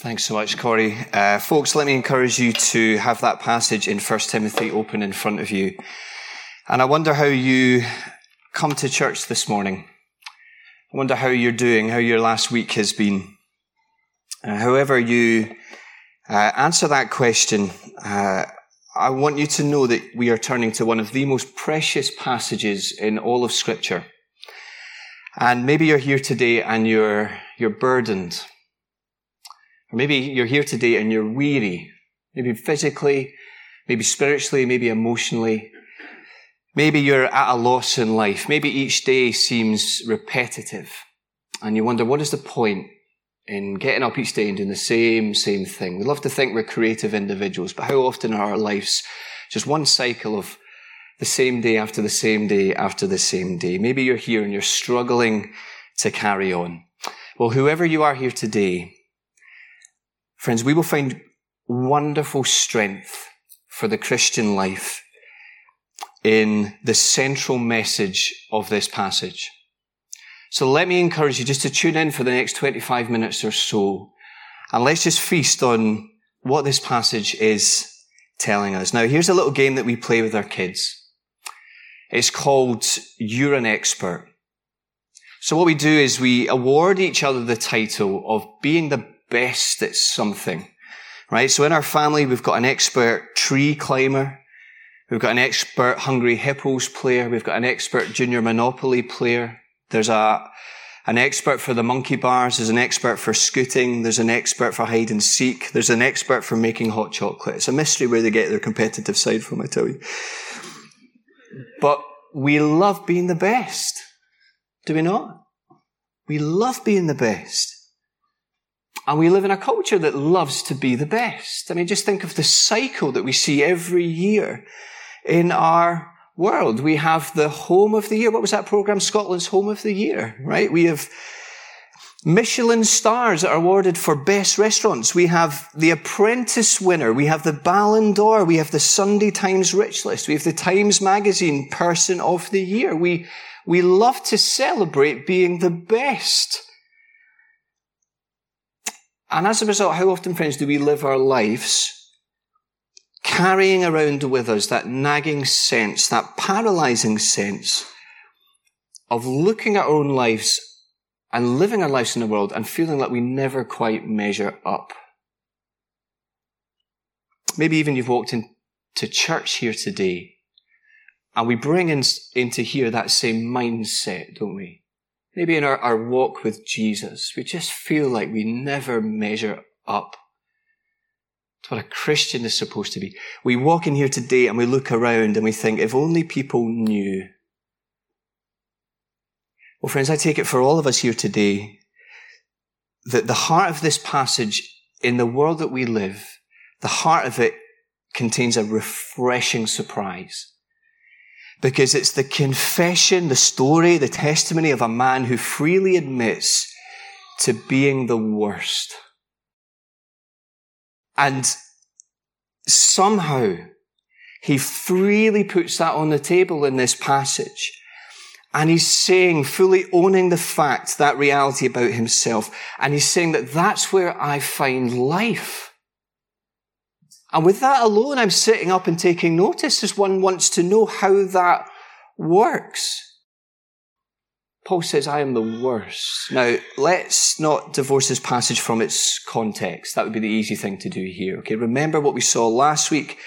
Thanks so much, Corey. Uh, folks, let me encourage you to have that passage in 1 Timothy open in front of you. And I wonder how you come to church this morning. I wonder how you're doing, how your last week has been. Uh, however you uh, answer that question, uh, I want you to know that we are turning to one of the most precious passages in all of Scripture. And maybe you're here today and you're, you're burdened or maybe you're here today and you're weary, maybe physically, maybe spiritually, maybe emotionally. Maybe you're at a loss in life. Maybe each day seems repetitive and you wonder, what is the point in getting up each day and doing the same, same thing? We love to think we're creative individuals, but how often are our lives just one cycle of the same day after the same day after the same day? Maybe you're here and you're struggling to carry on. Well, whoever you are here today, Friends, we will find wonderful strength for the Christian life in the central message of this passage. So let me encourage you just to tune in for the next 25 minutes or so. And let's just feast on what this passage is telling us. Now, here's a little game that we play with our kids. It's called You're an Expert. So what we do is we award each other the title of being the best at something, right? So in our family, we've got an expert tree climber. We've got an expert Hungry Hippos player. We've got an expert junior Monopoly player. There's a, an expert for the monkey bars. There's an expert for scooting. There's an expert for hide and seek. There's an expert for making hot chocolate. It's a mystery where they get their competitive side from, I tell you. But we love being the best. Do we not? We love being the best. And we live in a culture that loves to be the best. I mean, just think of the cycle that we see every year in our world. We have the home of the year. What was that program? Scotland's home of the year, right? We have Michelin stars that are awarded for best restaurants. We have the apprentice winner. We have the Ballon d'Or. We have the Sunday Times Rich List. We have the Times Magazine person of the year. We, we love to celebrate being the best. And as a result, how often, friends, do we live our lives carrying around with us that nagging sense, that paralyzing sense of looking at our own lives and living our lives in the world and feeling like we never quite measure up? Maybe even you've walked into church here today and we bring in, into here that same mindset, don't we? Maybe in our, our walk with Jesus, we just feel like we never measure up to what a Christian is supposed to be. We walk in here today and we look around and we think, if only people knew. Well, friends, I take it for all of us here today that the heart of this passage in the world that we live, the heart of it contains a refreshing surprise because it's the confession, the story, the testimony of a man who freely admits to being the worst. And somehow he freely puts that on the table in this passage. And he's saying, fully owning the fact, that reality about himself. And he's saying that that's where I find life. And with that alone, I'm sitting up and taking notice as one wants to know how that works. Paul says, I am the worst. Now, let's not divorce this passage from its context. That would be the easy thing to do here. Okay, remember what we saw last week.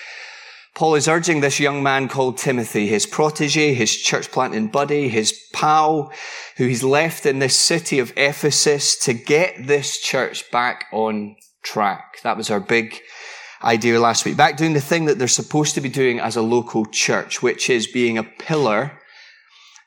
Paul is urging this young man called Timothy, his protege, his church planting buddy, his pal, who he's left in this city of Ephesus to get this church back on track. That was our big idea last week. Back doing the thing that they're supposed to be doing as a local church, which is being a pillar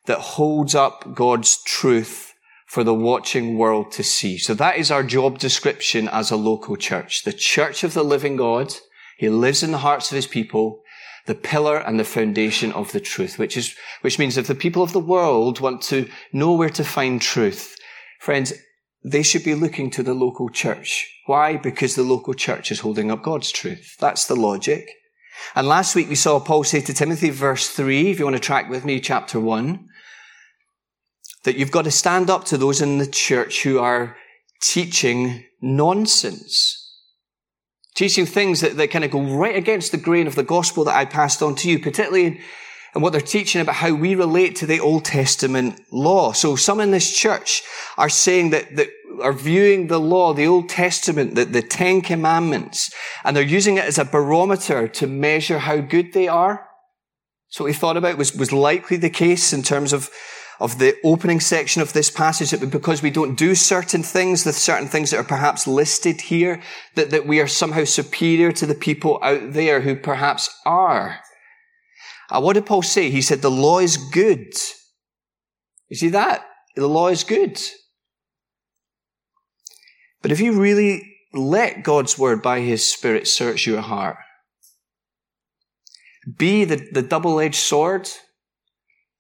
that holds up God's truth for the watching world to see. So that is our job description as a local church. The church of the living God. He lives in the hearts of his people, the pillar and the foundation of the truth, which is, which means if the people of the world want to know where to find truth, friends, they should be looking to the local church. Why? Because the local church is holding up God's truth. That's the logic. And last week we saw Paul say to Timothy, verse 3, if you want to track with me, chapter 1, that you've got to stand up to those in the church who are teaching nonsense. Teaching things that, that kind of go right against the grain of the gospel that I passed on to you, particularly in, in what they're teaching about how we relate to the Old Testament law. So some in this church are saying that, that are viewing the law, the Old Testament, the, the Ten Commandments, and they're using it as a barometer to measure how good they are. So what we thought about was, was likely the case in terms of, of the opening section of this passage that because we don't do certain things, the certain things that are perhaps listed here, that, that we are somehow superior to the people out there who perhaps are. Uh, what did Paul say? He said the law is good. You see that? The law is good. But if you really let God's word by his spirit search your heart, be the, the double-edged sword.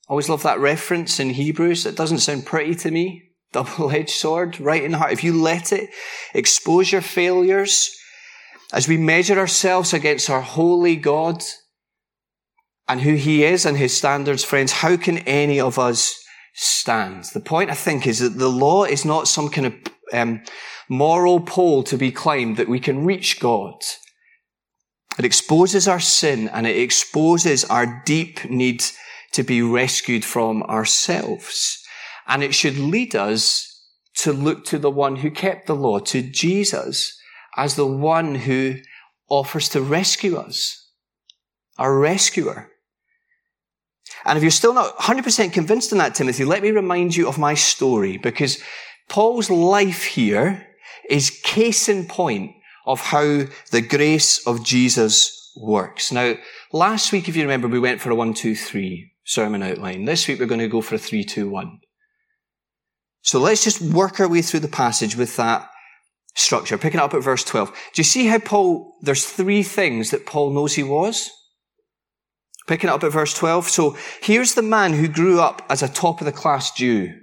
I always love that reference in Hebrews. It doesn't sound pretty to me. Double-edged sword, right in the heart. If you let it expose your failures, as we measure ourselves against our holy God and who he is and his standards, friends, how can any of us stand? The point I think is that the law is not some kind of um, moral pole to be climbed that we can reach God. It exposes our sin and it exposes our deep need to be rescued from ourselves. And it should lead us to look to the one who kept the law, to Jesus, as the one who offers to rescue us, our rescuer. And if you're still not 100% convinced in that, Timothy, let me remind you of my story because Paul's life here is case in point of how the grace of Jesus works. Now, last week, if you remember, we went for a one, two, three sermon outline. This week, we're going to go for a three, two, one. So let's just work our way through the passage with that structure, picking up at verse 12. Do you see how Paul, there's three things that Paul knows he was? Picking up at verse 12. So here's the man who grew up as a top of the class Jew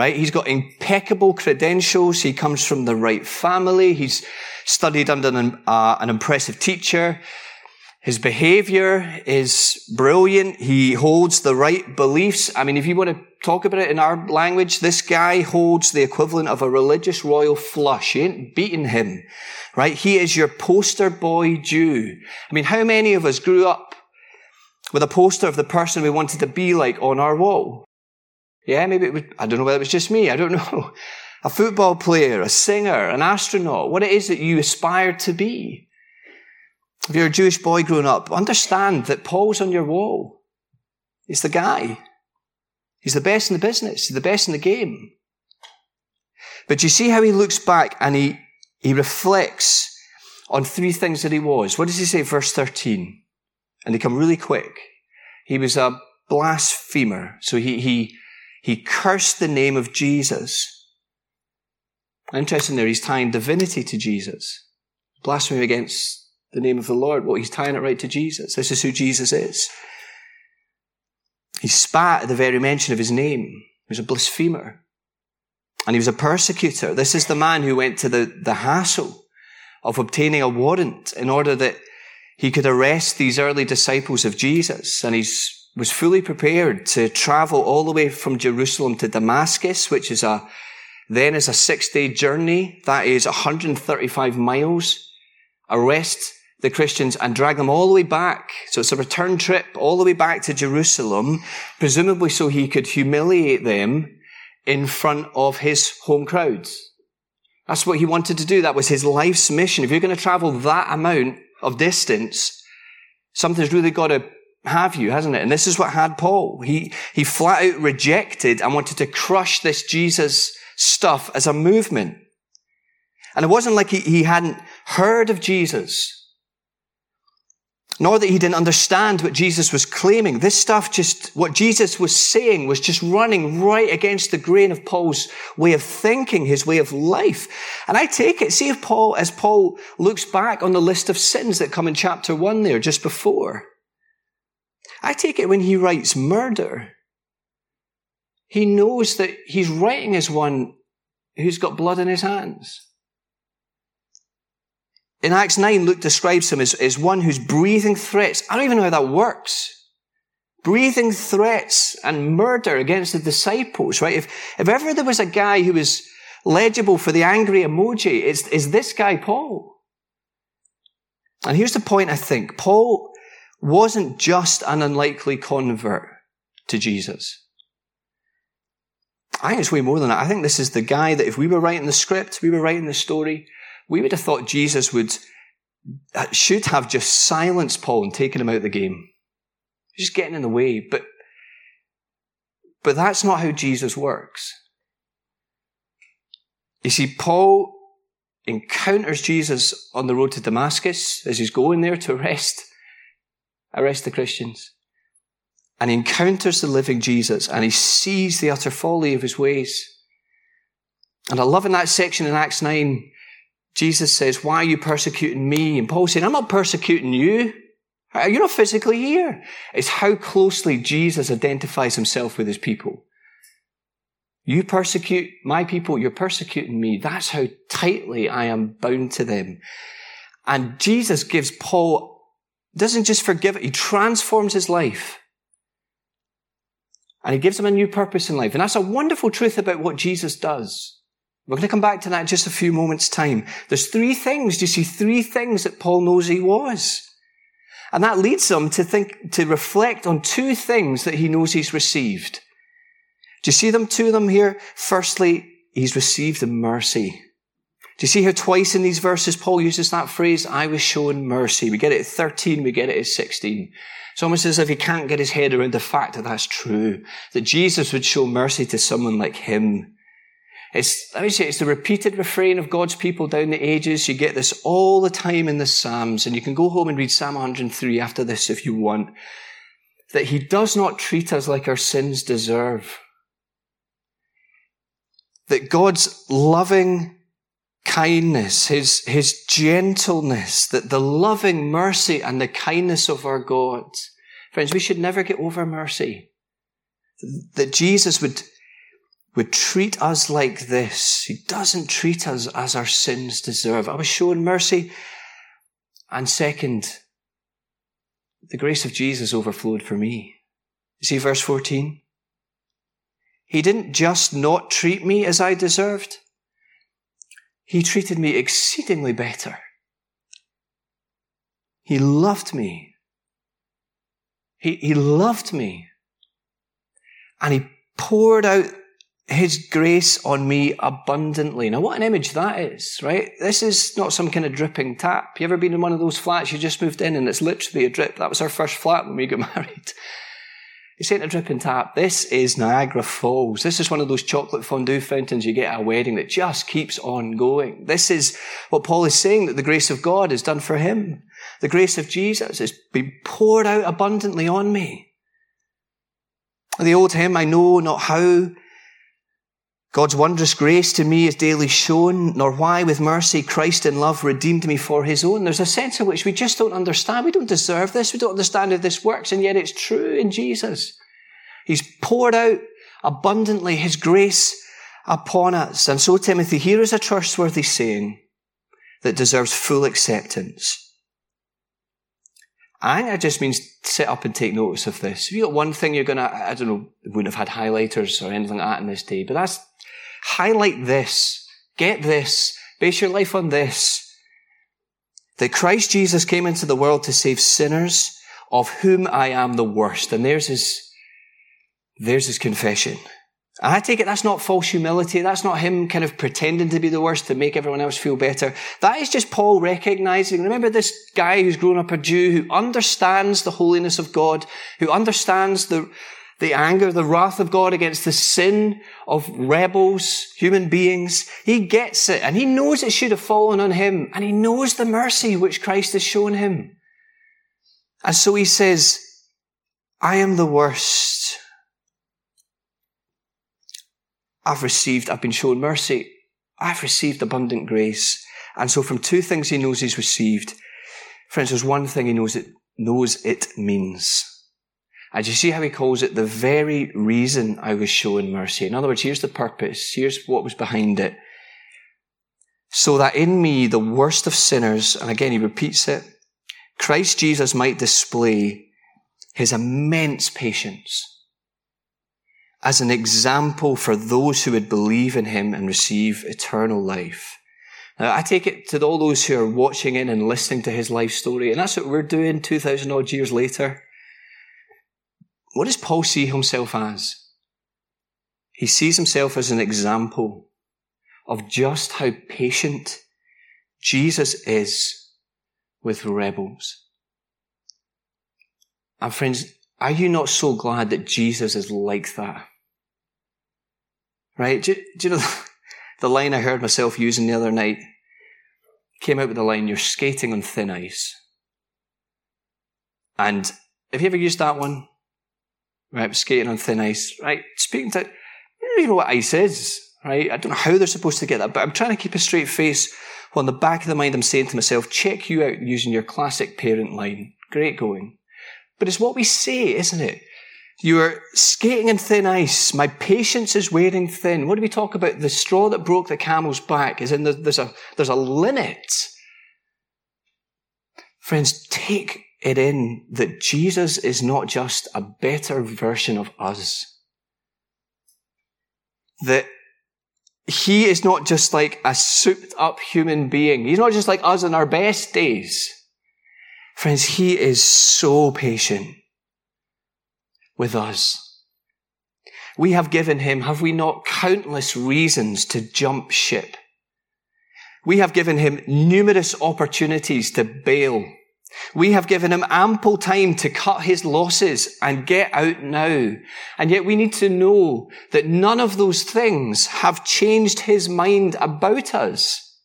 right? He's got impeccable credentials. He comes from the right family. He's studied under an, uh, an impressive teacher. His behavior is brilliant. He holds the right beliefs. I mean, if you want to talk about it in our language, this guy holds the equivalent of a religious royal flush. You ain't beating him, right? He is your poster boy Jew. I mean, how many of us grew up with a poster of the person we wanted to be like on our wall? Yeah, maybe it was, I don't know whether it was just me. I don't know. A football player, a singer, an astronaut, what it is that you aspire to be. If you're a Jewish boy growing up, understand that Paul's on your wall. He's the guy. He's the best in the business. He's the best in the game. But you see how he looks back and he, he reflects on three things that he was. What does he say, verse 13? And they come really quick. He was a blasphemer. So he, he he cursed the name of Jesus. Interesting there, he's tying divinity to Jesus. Blasphemy against the name of the Lord. Well, he's tying it right to Jesus. This is who Jesus is. He spat at the very mention of his name. He was a blasphemer. And he was a persecutor. This is the man who went to the, the hassle of obtaining a warrant in order that he could arrest these early disciples of Jesus. And he's was fully prepared to travel all the way from Jerusalem to Damascus, which is a, then is a six day journey. That is 135 miles. Arrest the Christians and drag them all the way back. So it's a return trip all the way back to Jerusalem, presumably so he could humiliate them in front of his home crowds. That's what he wanted to do. That was his life's mission. If you're going to travel that amount of distance, something's really got to have you, hasn't it? And this is what had Paul. He, he flat out rejected and wanted to crush this Jesus stuff as a movement. And it wasn't like he, he hadn't heard of Jesus, nor that he didn't understand what Jesus was claiming. This stuff just, what Jesus was saying was just running right against the grain of Paul's way of thinking, his way of life. And I take it, see if Paul, as Paul looks back on the list of sins that come in chapter one there just before, I take it when he writes murder, he knows that he's writing as one who's got blood in his hands. In Acts 9, Luke describes him as, as one who's breathing threats. I don't even know how that works. Breathing threats and murder against the disciples, right? If, if ever there was a guy who was legible for the angry emoji is, is this guy, Paul. And here's the point, I think. Paul wasn't just an unlikely convert to Jesus. I think it's way more than that. I think this is the guy that if we were writing the script, we were writing the story, we would have thought Jesus would, uh, should have just silenced Paul and taken him out of the game. Just getting in the way. But, but that's not how Jesus works. You see, Paul encounters Jesus on the road to Damascus as he's going there to arrest, arrest the Christians. And he encounters the living Jesus and he sees the utter folly of his ways. And I love in that section in Acts 9, Jesus says, Why are you persecuting me? And Paul saying, I'm not persecuting you. Uh, you're not physically here. It's how closely Jesus identifies himself with his people. You persecute my people, you're persecuting me. That's how tightly I am bound to them. And Jesus gives Paul, doesn't just forgive it, he transforms his life. And he gives him a new purpose in life. And that's a wonderful truth about what Jesus does. We're going to come back to that in just a few moments' time. There's three things. Do you see three things that Paul knows he was? And that leads him to think, to reflect on two things that he knows he's received. Do you see them, two of them here? Firstly, he's received the mercy. Do you see how twice in these verses Paul uses that phrase, I was shown mercy? We get it at 13, we get it at 16. It's almost as if he can't get his head around the fact that that's true, that Jesus would show mercy to someone like him. It's, let me say, it's the repeated refrain of God's people down the ages. You get this all the time in the Psalms, and you can go home and read Psalm 103 after this if you want. That he does not treat us like our sins deserve that God's loving kindness, his, his gentleness, that the loving mercy and the kindness of our God, friends, we should never get over mercy. That Jesus would, would treat us like this. He doesn't treat us as our sins deserve. I was shown mercy. And second, the grace of Jesus overflowed for me. See verse 14? He didn't just not treat me as I deserved. He treated me exceedingly better. He loved me. He, he loved me. And he poured out his grace on me abundantly. Now, what an image that is, right? This is not some kind of dripping tap. You ever been in one of those flats you just moved in and it's literally a drip? That was our first flat when we got married. This ain't a dripping tap. This is Niagara Falls. This is one of those chocolate fondue fountains you get at a wedding that just keeps on going. This is what Paul is saying that the grace of God has done for him. The grace of Jesus has been poured out abundantly on me. The old hymn, I know not how God's wondrous grace to me is daily shown, nor why with mercy Christ in love redeemed me for his own. There's a sense in which we just don't understand. We don't deserve this. We don't understand how this works, and yet it's true in Jesus. He's poured out abundantly his grace upon us. And so, Timothy, here is a trustworthy saying that deserves full acceptance. I just means sit up and take notice of this. If you got one thing you're gonna, I don't know, wouldn't have had highlighters or anything like that in this day, but that's Highlight this. Get this. Base your life on this. That Christ Jesus came into the world to save sinners, of whom I am the worst. And there's his, there's his confession. I take it that's not false humility. That's not him kind of pretending to be the worst to make everyone else feel better. That is just Paul recognizing. Remember this guy who's grown up a Jew who understands the holiness of God, who understands the, the anger, the wrath of God against the sin of rebels, human beings. He gets it and he knows it should have fallen on him and he knows the mercy which Christ has shown him. And so he says, I am the worst. I've received, I've been shown mercy. I've received abundant grace. And so from two things he knows he's received, friends, there's one thing he knows it, knows it means. And you see how he calls it the very reason I was shown mercy. In other words, here's the purpose. Here's what was behind it. So that in me, the worst of sinners, and again he repeats it, Christ Jesus might display his immense patience as an example for those who would believe in him and receive eternal life. Now, I take it to all those who are watching in and listening to his life story, and that's what we're doing 2,000 odd years later. What does Paul see himself as? He sees himself as an example of just how patient Jesus is with rebels. And friends, are you not so glad that Jesus is like that? Right? Do, do you know the line I heard myself using the other night? Came out with the line, you're skating on thin ice. And have you ever used that one? Right, skating on thin ice. Right, speaking to, you don't even know what ice is. Right, I don't know how they're supposed to get that, but I'm trying to keep a straight face. While in the back of the mind, I'm saying to myself, check you out using your classic parent line. Great going. But it's what we say, isn't it? You're skating in thin ice. My patience is wearing thin. What do we talk about? The straw that broke the camel's back is in the, there's a, there's a limit. Friends, take it in that Jesus is not just a better version of us. That he is not just like a souped up human being. He's not just like us in our best days. Friends, he is so patient with us. We have given him, have we not, countless reasons to jump ship. We have given him numerous opportunities to bail. We have given him ample time to cut his losses and get out now. And yet we need to know that none of those things have changed his mind about us.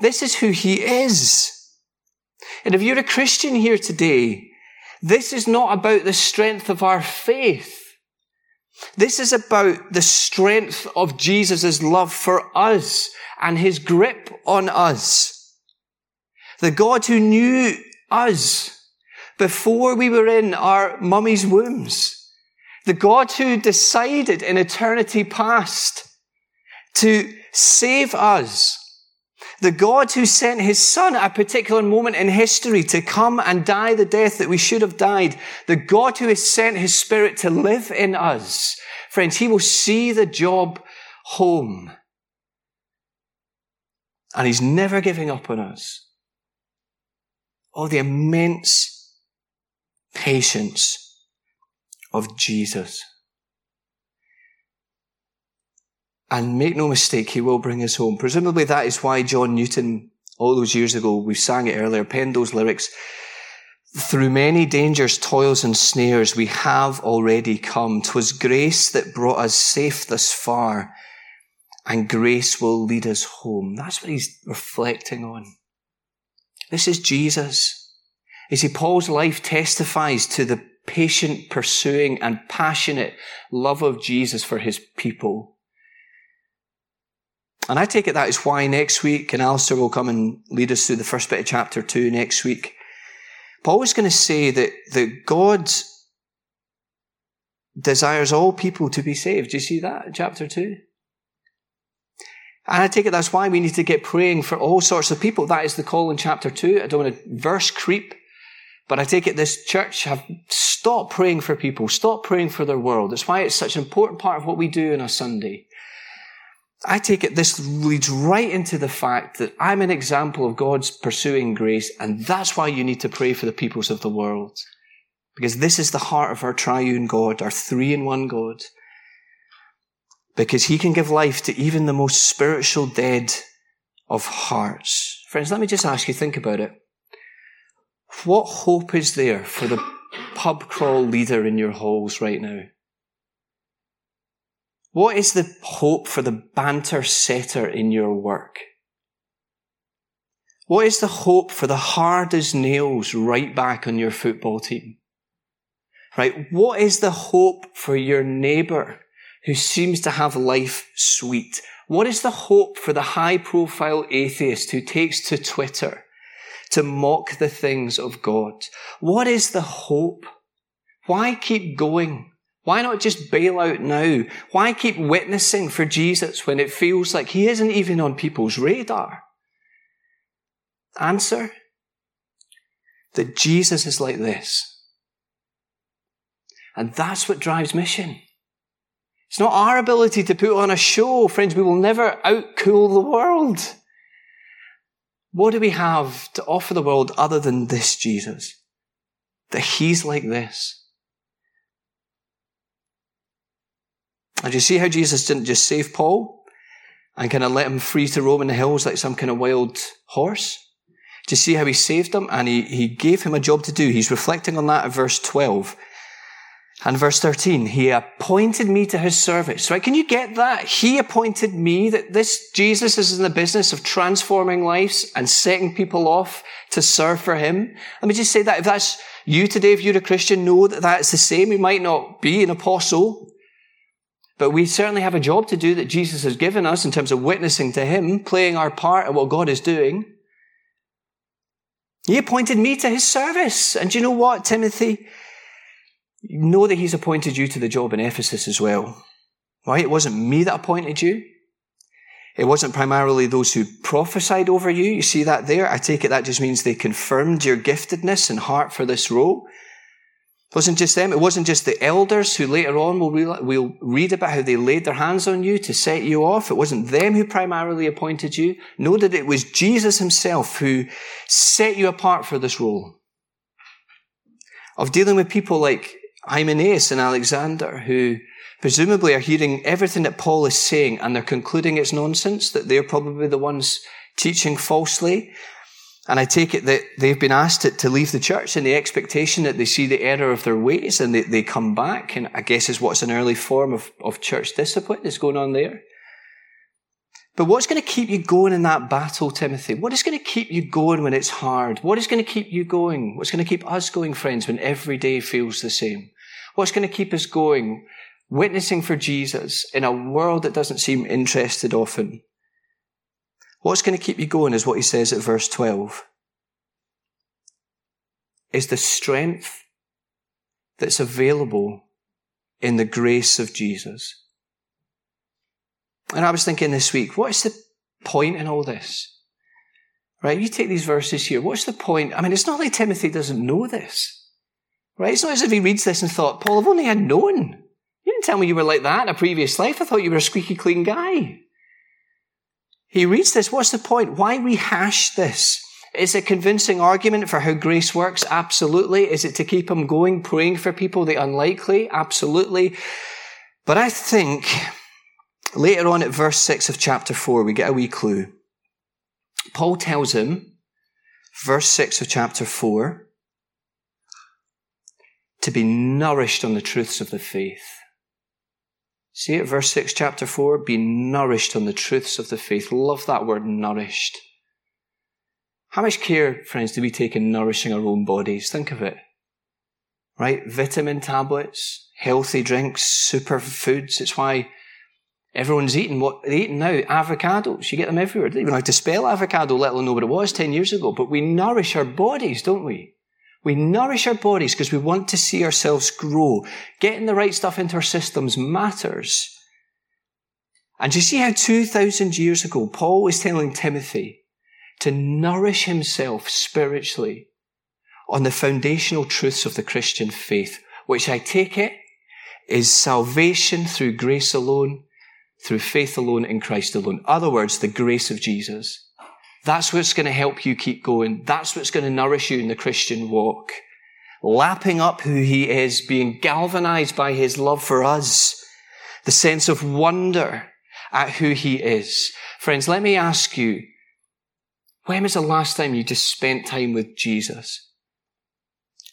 This is who he is. And if you're a Christian here today, this is not about the strength of our faith. This is about the strength of Jesus' love for us and his grip on us. The God who knew us before we were in our mummy's wombs. The God who decided in eternity past to save us the God who sent his son at a particular moment in history to come and die the death that we should have died. The God who has sent his spirit to live in us. Friends, he will see the job home. And he's never giving up on us. Oh, the immense patience of Jesus. And make no mistake, he will bring us home. Presumably that is why John Newton, all those years ago, we sang it earlier, penned those lyrics. Through many dangers, toils and snares, we have already come. 'Twas grace that brought us safe thus far, and grace will lead us home. That's what he's reflecting on. This is Jesus. You see, Paul's life testifies to the patient, pursuing, and passionate love of Jesus for his people. And I take it that is why next week, and Alistair will come and lead us through the first bit of chapter two next week. Paul is going to say that, that God desires all people to be saved. Do you see that in chapter two? And I take it that's why we need to get praying for all sorts of people. That is the call in chapter two. I don't want to verse creep, but I take it this church have stopped praying for people, stop praying for their world. That's why it's such an important part of what we do on a Sunday. I take it this leads right into the fact that I'm an example of God's pursuing grace, and that's why you need to pray for the peoples of the world. Because this is the heart of our triune God, our three in one God. Because he can give life to even the most spiritual dead of hearts. Friends, let me just ask you, think about it. What hope is there for the pub crawl leader in your halls right now? What is the hope for the banter setter in your work? What is the hope for the hard as nails right back on your football team? Right? What is the hope for your neighbor who seems to have life sweet? What is the hope for the high profile atheist who takes to Twitter to mock the things of God? What is the hope? Why keep going? Why not just bail out now? Why keep witnessing for Jesus when it feels like he isn't even on people's radar? Answer that Jesus is like this. And that's what drives mission. It's not our ability to put on a show. Friends, we will never outcool the world. What do we have to offer the world other than this Jesus? That he's like this. And you see how Jesus didn't just save Paul and kind of let him free to roam in the hills like some kind of wild horse? Do you see how he saved him? And he, he gave him a job to do. He's reflecting on that at verse 12. And verse 13, he appointed me to his service, right? Can you get that? He appointed me that this Jesus is in the business of transforming lives and setting people off to serve for him. Let me just say that if that's you today, if you're a Christian, know that that's the same. You might not be an apostle, but we certainly have a job to do that Jesus has given us in terms of witnessing to him, playing our part in what God is doing. He appointed me to his service. And do you know what, Timothy? Know that he's appointed you to the job in Ephesus as well. Right? It wasn't me that appointed you. It wasn't primarily those who prophesied over you. You see that there? I take it that just means they confirmed your giftedness and heart for this role. It wasn't just them. It wasn't just the elders who later on we'll, we'll read about how they laid their hands on you to set you off. It wasn't them who primarily appointed you. Know that it was Jesus himself who set you apart for this role of dealing with people like Hymenaeus and Alexander, who presumably are hearing everything that Paul is saying and they're concluding it's nonsense, that they're probably the ones teaching falsely. And I take it that they've been asked to, leave the church in the expectation that they see the error of their ways and they, they come back. And I guess is what's an early form of, of church discipline that's going on there. But what's going to keep you going in that battle, Timothy? What is going to keep you going when it's hard? What is going to keep you going? What's going to keep us going, friends, when every day feels the same? What's going to keep us going? Witnessing for Jesus in a world that doesn't seem interested often. What's going to keep you going is what he says at verse 12. Is the strength that's available in the grace of Jesus. And I was thinking this week, what's the point in all this? Right? You take these verses here. What's the point? I mean, it's not like Timothy doesn't know this. Right? It's not as if he reads this and thought, Paul, if only I'd known. You didn't tell me you were like that in a previous life. I thought you were a squeaky clean guy. He reads this. What's the point? Why rehash this? Is it a convincing argument for how grace works? Absolutely. Is it to keep him going, praying for people, the unlikely? Absolutely. But I think later on at verse 6 of chapter 4, we get a wee clue. Paul tells him, verse 6 of chapter 4, to be nourished on the truths of the faith. See it, verse 6, chapter 4, be nourished on the truths of the faith. Love that word, nourished. How much care, friends, do we take in nourishing our own bodies? Think of it. Right? Vitamin tablets, healthy drinks, superfoods. It's why everyone's eating what they're eating now. Avocados. You get them everywhere. They don't even know how to spell avocado, let alone know what it was 10 years ago. But we nourish our bodies, don't we? We nourish our bodies because we want to see ourselves grow. Getting the right stuff into our systems matters. And you see how 2,000 years ago, Paul was telling Timothy to nourish himself spiritually on the foundational truths of the Christian faith, which I take it is salvation through grace alone, through faith alone in Christ alone. In other words, the grace of Jesus. That's what's going to help you keep going. That's what's going to nourish you in the Christian walk. Lapping up who he is, being galvanized by his love for us, the sense of wonder at who he is. Friends, let me ask you, when was the last time you just spent time with Jesus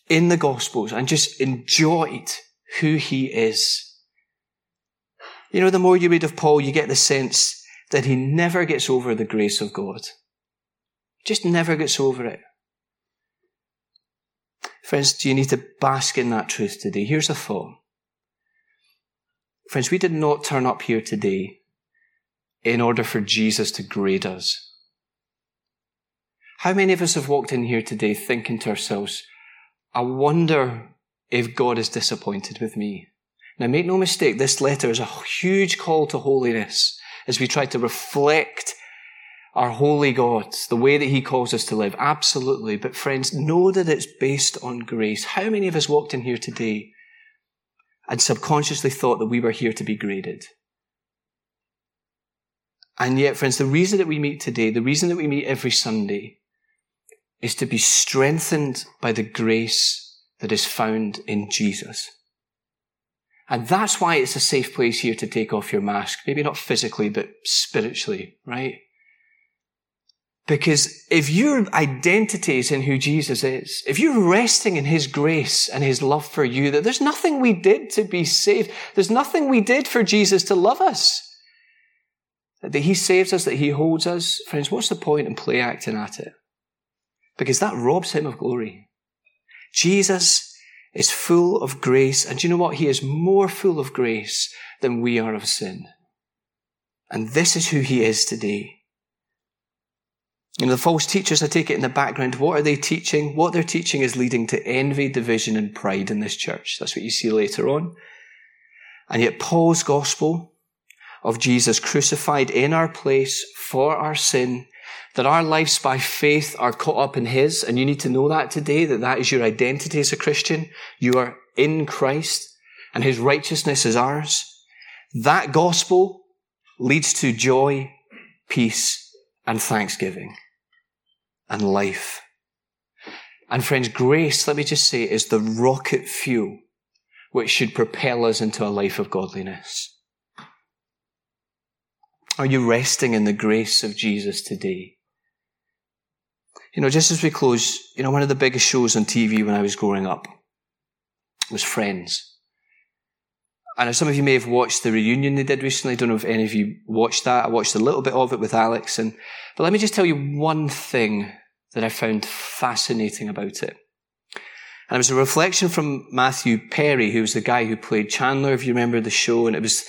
in the Gospels and just enjoyed who he is? You know, the more you read of Paul, you get the sense that he never gets over the grace of God. Just never gets over it. Friends, do you need to bask in that truth today? Here's a thought. Friends, we did not turn up here today in order for Jesus to grade us. How many of us have walked in here today thinking to ourselves, I wonder if God is disappointed with me? Now, make no mistake, this letter is a huge call to holiness as we try to reflect our holy God, the way that He calls us to live. Absolutely. But friends, know that it's based on grace. How many of us walked in here today and subconsciously thought that we were here to be graded. And yet, friends, the reason that we meet today, the reason that we meet every Sunday, is to be strengthened by the grace that is found in Jesus. And that's why it's a safe place here to take off your mask. Maybe not physically, but spiritually, right? Because if your identity is in who Jesus is, if you're resting in His grace and His love for you, that there's nothing we did to be saved. There's nothing we did for Jesus to love us. That He saves us, that He holds us. Friends, what's the point in play acting at it? Because that robs Him of glory. Jesus is full of grace. And you know what? He is more full of grace than we are of sin. And this is who He is today. You know, the false teachers, I take it in the background, what are they teaching? What they're teaching is leading to envy, division, and pride in this church. That's what you see later on. And yet Paul's gospel of Jesus crucified in our place for our sin, that our lives by faith are caught up in His, and you need to know that today, that that is your identity as a Christian. You are in Christ, and His righteousness is ours. That gospel leads to joy, peace, and thanksgiving and life. And friends, grace, let me just say, is the rocket fuel which should propel us into a life of godliness. Are you resting in the grace of Jesus today? You know, just as we close, you know, one of the biggest shows on TV when I was growing up was Friends. And some of you may have watched the reunion they did recently. I don't know if any of you watched that. I watched a little bit of it with Alex. And, but let me just tell you one thing that I found fascinating about it. And it was a reflection from Matthew Perry, who was the guy who played Chandler, if you remember the show. And it was,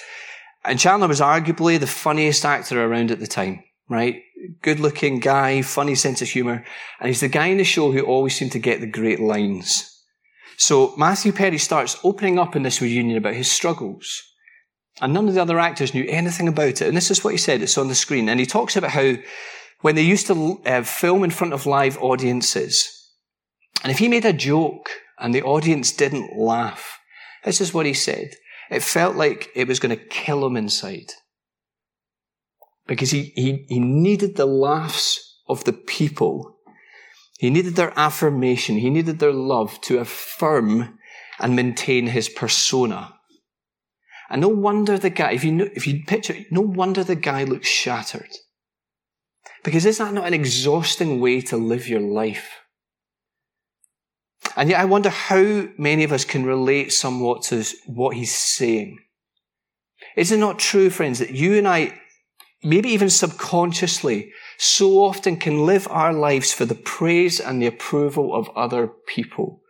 and Chandler was arguably the funniest actor around at the time, right? Good looking guy, funny sense of humor. And he's the guy in the show who always seemed to get the great lines. So Matthew Perry starts opening up in this reunion about his struggles. And none of the other actors knew anything about it. And this is what he said. It's on the screen. And he talks about how when they used to uh, film in front of live audiences, and if he made a joke and the audience didn't laugh, this is what he said. It felt like it was going to kill him inside. Because he, he, he needed the laughs of the people. He needed their affirmation. He needed their love to affirm and maintain his persona. And no wonder the guy, if you, know, if you picture, no wonder the guy looks shattered. Because is that not an exhausting way to live your life? And yet I wonder how many of us can relate somewhat to what he's saying. Is it not true, friends, that you and I, maybe even subconsciously, so often can live our lives for the praise and the approval of other people?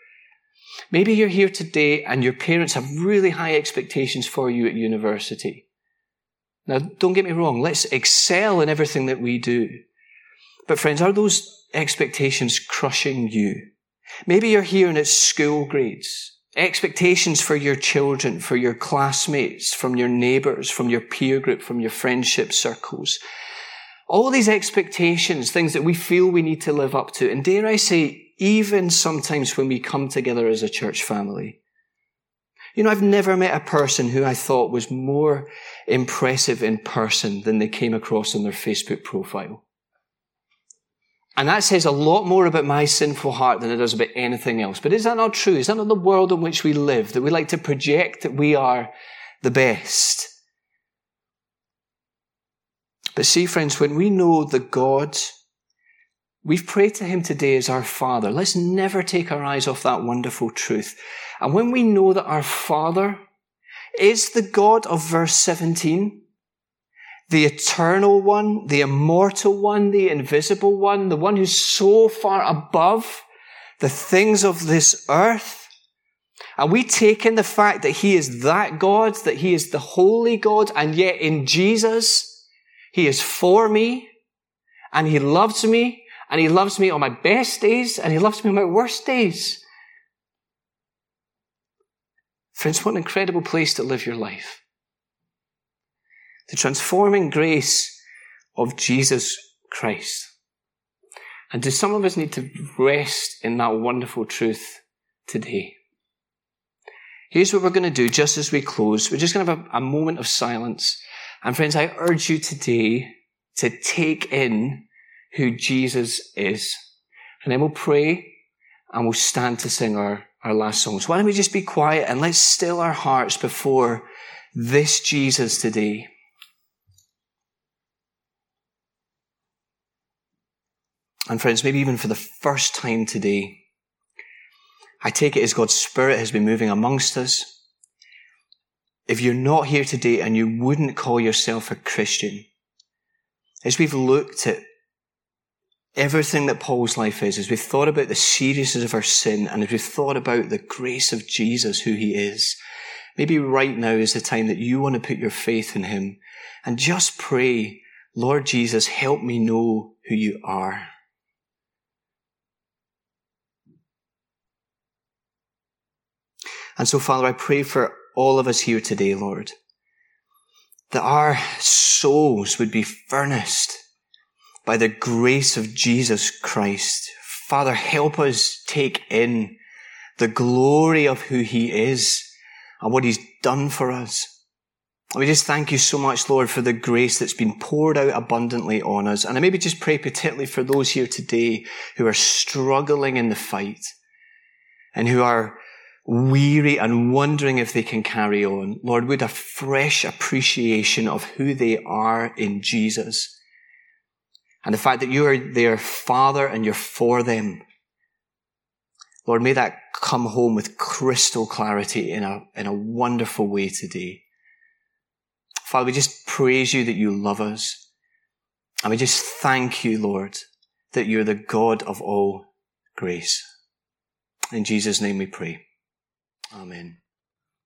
Maybe you're here today and your parents have really high expectations for you at university. Now, don't get me wrong, let's excel in everything that we do. But friends, are those expectations crushing you? Maybe you're here and it's school grades. Expectations for your children, for your classmates, from your neighbors, from your peer group, from your friendship circles. All these expectations, things that we feel we need to live up to. And dare I say, even sometimes when we come together as a church family. You know, I've never met a person who I thought was more impressive in person than they came across on their Facebook profile. And that says a lot more about my sinful heart than it does about anything else. But is that not true? Is that not the world in which we live? That we like to project that we are the best? But see, friends, when we know the God, we've prayed to Him today as our Father. Let's never take our eyes off that wonderful truth. And when we know that our Father is the God of verse 17, the eternal one, the immortal one, the invisible one, the one who's so far above the things of this earth. And we take in the fact that he is that God, that he is the holy God, and yet in Jesus, he is for me, and he loves me, and he loves me on my best days, and he loves me on my worst days. Friends, what an incredible place to live your life. The transforming grace of Jesus Christ. And do some of us need to rest in that wonderful truth today? Here's what we're going to do just as we close. We're just going to have a, a moment of silence. And friends, I urge you today to take in who Jesus is. And then we'll pray and we'll stand to sing our, our last songs. So why don't we just be quiet and let's still our hearts before this Jesus today. And friends, maybe even for the first time today, I take it as God's Spirit has been moving amongst us. If you're not here today and you wouldn't call yourself a Christian, as we've looked at everything that Paul's life is, as we've thought about the seriousness of our sin, and as we've thought about the grace of Jesus, who he is, maybe right now is the time that you want to put your faith in him and just pray, Lord Jesus, help me know who you are. And so, Father, I pray for all of us here today, Lord, that our souls would be furnished by the grace of Jesus Christ. Father, help us take in the glory of who he is and what he's done for us. We just thank you so much, Lord, for the grace that's been poured out abundantly on us. And I maybe just pray particularly for those here today who are struggling in the fight and who are weary and wondering if they can carry on. Lord, would a fresh appreciation of who they are in Jesus and the fact that you are their father and you're for them. Lord, may that come home with crystal clarity in a, in a wonderful way today. Father, we just praise you that you love us. And we just thank you, Lord, that you're the God of all grace. In Jesus' name we pray. Amen.